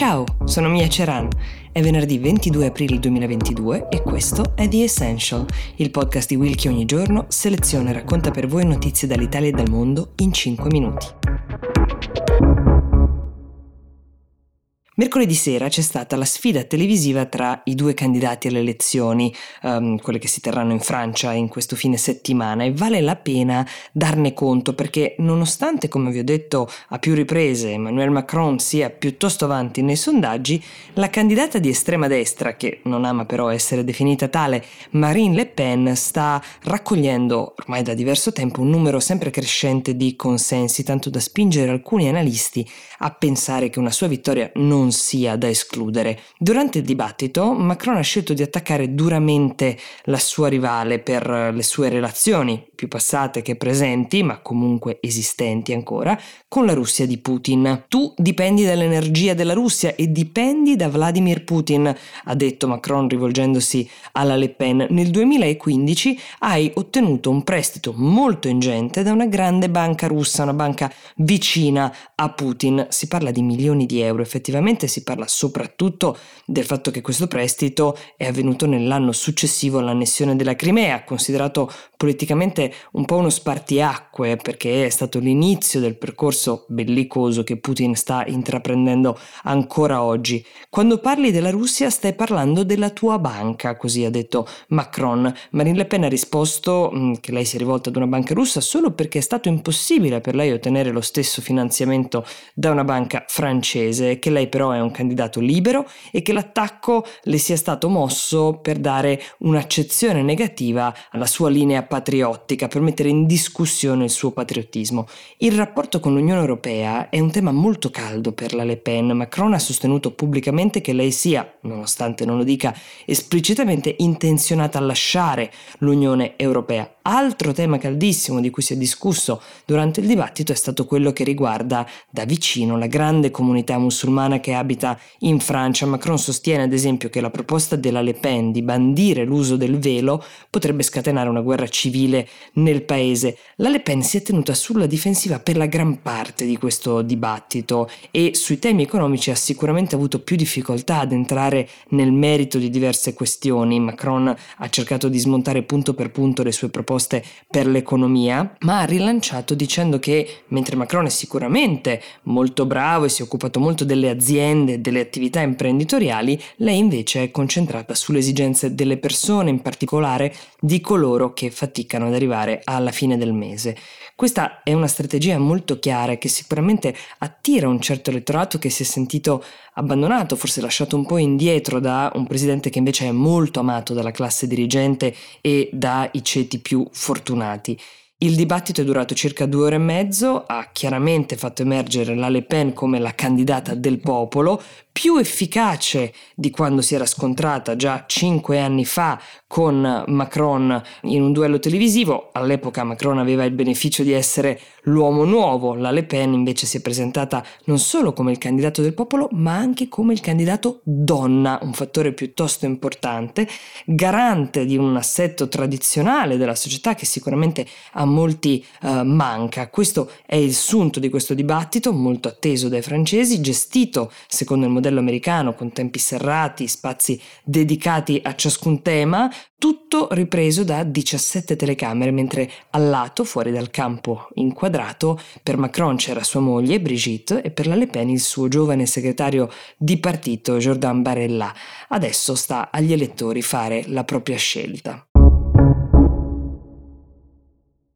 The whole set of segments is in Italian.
Ciao, sono Mia Ceran. È venerdì 22 aprile 2022 e questo è The Essential, il podcast di Will che ogni giorno seleziona e racconta per voi notizie dall'Italia e dal mondo in 5 minuti. Mercoledì sera c'è stata la sfida televisiva tra i due candidati alle elezioni, um, quelle che si terranno in Francia in questo fine settimana, e vale la pena darne conto perché nonostante, come vi ho detto a più riprese, Emmanuel Macron sia piuttosto avanti nei sondaggi, la candidata di estrema destra, che non ama però essere definita tale, Marine Le Pen, sta raccogliendo ormai da diverso tempo un numero sempre crescente di consensi, tanto da spingere alcuni analisti a pensare che una sua vittoria non sia da escludere. Durante il dibattito Macron ha scelto di attaccare duramente la sua rivale per le sue relazioni, più passate che presenti, ma comunque esistenti ancora, con la Russia di Putin. Tu dipendi dall'energia della Russia e dipendi da Vladimir Putin, ha detto Macron rivolgendosi alla Le Pen. Nel 2015 hai ottenuto un prestito molto ingente da una grande banca russa, una banca vicina a Putin. Si parla di milioni di euro effettivamente Ovviamente si parla soprattutto del fatto che questo prestito è avvenuto nell'anno successivo all'annessione della Crimea, considerato politicamente un po' uno spartiacque perché è stato l'inizio del percorso bellicoso che Putin sta intraprendendo ancora oggi. Quando parli della Russia stai parlando della tua banca, così ha detto Macron. Marine Le Pen ha risposto mm, che lei si è rivolta ad una banca russa solo perché è stato impossibile per lei ottenere lo stesso finanziamento da una banca francese, che lei però è un candidato libero e che l'attacco le sia stato mosso per dare un'accezione negativa alla sua linea patriottica, per mettere in discussione il suo patriottismo. Il rapporto con l'Unione Europea è un tema molto caldo per la Le Pen. Macron ha sostenuto pubblicamente che lei sia, nonostante non lo dica esplicitamente, intenzionata a lasciare l'Unione Europea. Altro tema caldissimo di cui si è discusso durante il dibattito è stato quello che riguarda da vicino la grande comunità musulmana che abita in Francia. Macron sostiene ad esempio che la proposta della Le Pen di bandire l'uso del velo potrebbe scatenare una guerra civile nel paese. La Le Pen si è tenuta sulla difensiva per la gran parte di questo dibattito e sui temi economici ha sicuramente avuto più difficoltà ad entrare nel merito di diverse questioni. Macron ha cercato di smontare punto per punto le sue proposte proposte per l'economia, ma ha rilanciato dicendo che mentre Macron è sicuramente molto bravo e si è occupato molto delle aziende e delle attività imprenditoriali, lei invece è concentrata sulle esigenze delle persone, in particolare di coloro che faticano ad arrivare alla fine del mese. Questa è una strategia molto chiara che sicuramente attira un certo elettorato che si è sentito abbandonato, forse lasciato un po' indietro da un presidente che invece è molto amato dalla classe dirigente e dai ceti più fortunati. Il dibattito è durato circa due ore e mezzo, ha chiaramente fatto emergere la Le Pen come la candidata del popolo, più efficace di quando si era scontrata già cinque anni fa con Macron in un duello televisivo. All'epoca Macron aveva il beneficio di essere l'uomo nuovo, la Le Pen invece si è presentata non solo come il candidato del popolo, ma anche come il candidato donna, un fattore piuttosto importante, garante di un assetto tradizionale della società che sicuramente a molti uh, manca. Questo è il sunto di questo dibattito, molto atteso dai francesi, gestito secondo il modello modello americano con tempi serrati, spazi dedicati a ciascun tema, tutto ripreso da 17 telecamere, mentre al lato, fuori dal campo inquadrato, per Macron c'era sua moglie Brigitte e per la Le Pen il suo giovane segretario di partito Jordan Barella. Adesso sta agli elettori fare la propria scelta.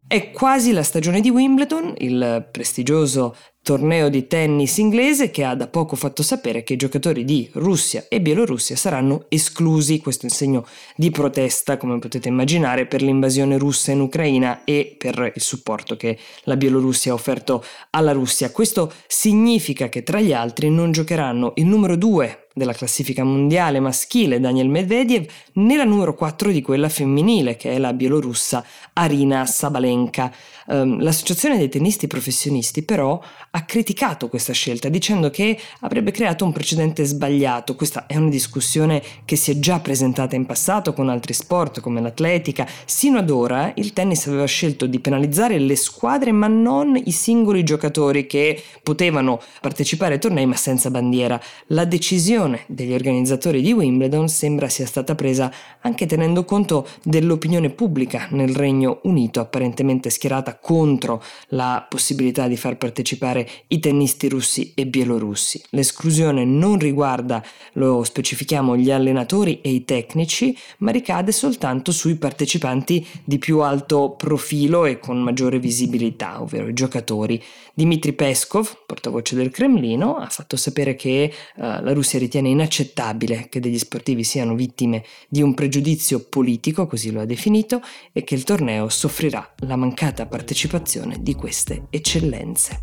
È quasi la stagione di Wimbledon, il prestigioso torneo di tennis inglese che ha da poco fatto sapere che i giocatori di Russia e Bielorussia saranno esclusi, questo è un segno di protesta, come potete immaginare, per l'invasione russa in Ucraina e per il supporto che la Bielorussia ha offerto alla Russia. Questo significa che tra gli altri non giocheranno il numero 2 della classifica mondiale maschile Daniel Medvedev né la numero 4 di quella femminile che è la bielorussa Arina Sabalenka. Um, l'associazione dei tennisti professionisti però ha criticato questa scelta dicendo che avrebbe creato un precedente sbagliato. Questa è una discussione che si è già presentata in passato con altri sport come l'atletica. Sino ad ora il tennis aveva scelto di penalizzare le squadre ma non i singoli giocatori che potevano partecipare ai tornei ma senza bandiera. La decisione degli organizzatori di Wimbledon sembra sia stata presa anche tenendo conto dell'opinione pubblica nel Regno Unito, apparentemente schierata contro la possibilità di far partecipare i tennisti russi e bielorussi. L'esclusione non riguarda, lo specifichiamo, gli allenatori e i tecnici, ma ricade soltanto sui partecipanti di più alto profilo e con maggiore visibilità, ovvero i giocatori. Dmitry Peskov, portavoce del Cremlino, ha fatto sapere che uh, la Russia ritiene inaccettabile che degli sportivi siano vittime di un pregiudizio politico, così lo ha definito, e che il torneo soffrirà la mancata partecipazione di queste eccellenze.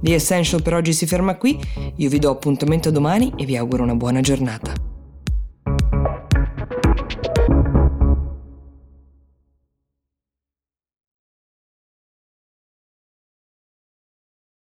The Essential per oggi si ferma qui, io vi do appuntamento domani e vi auguro una buona giornata.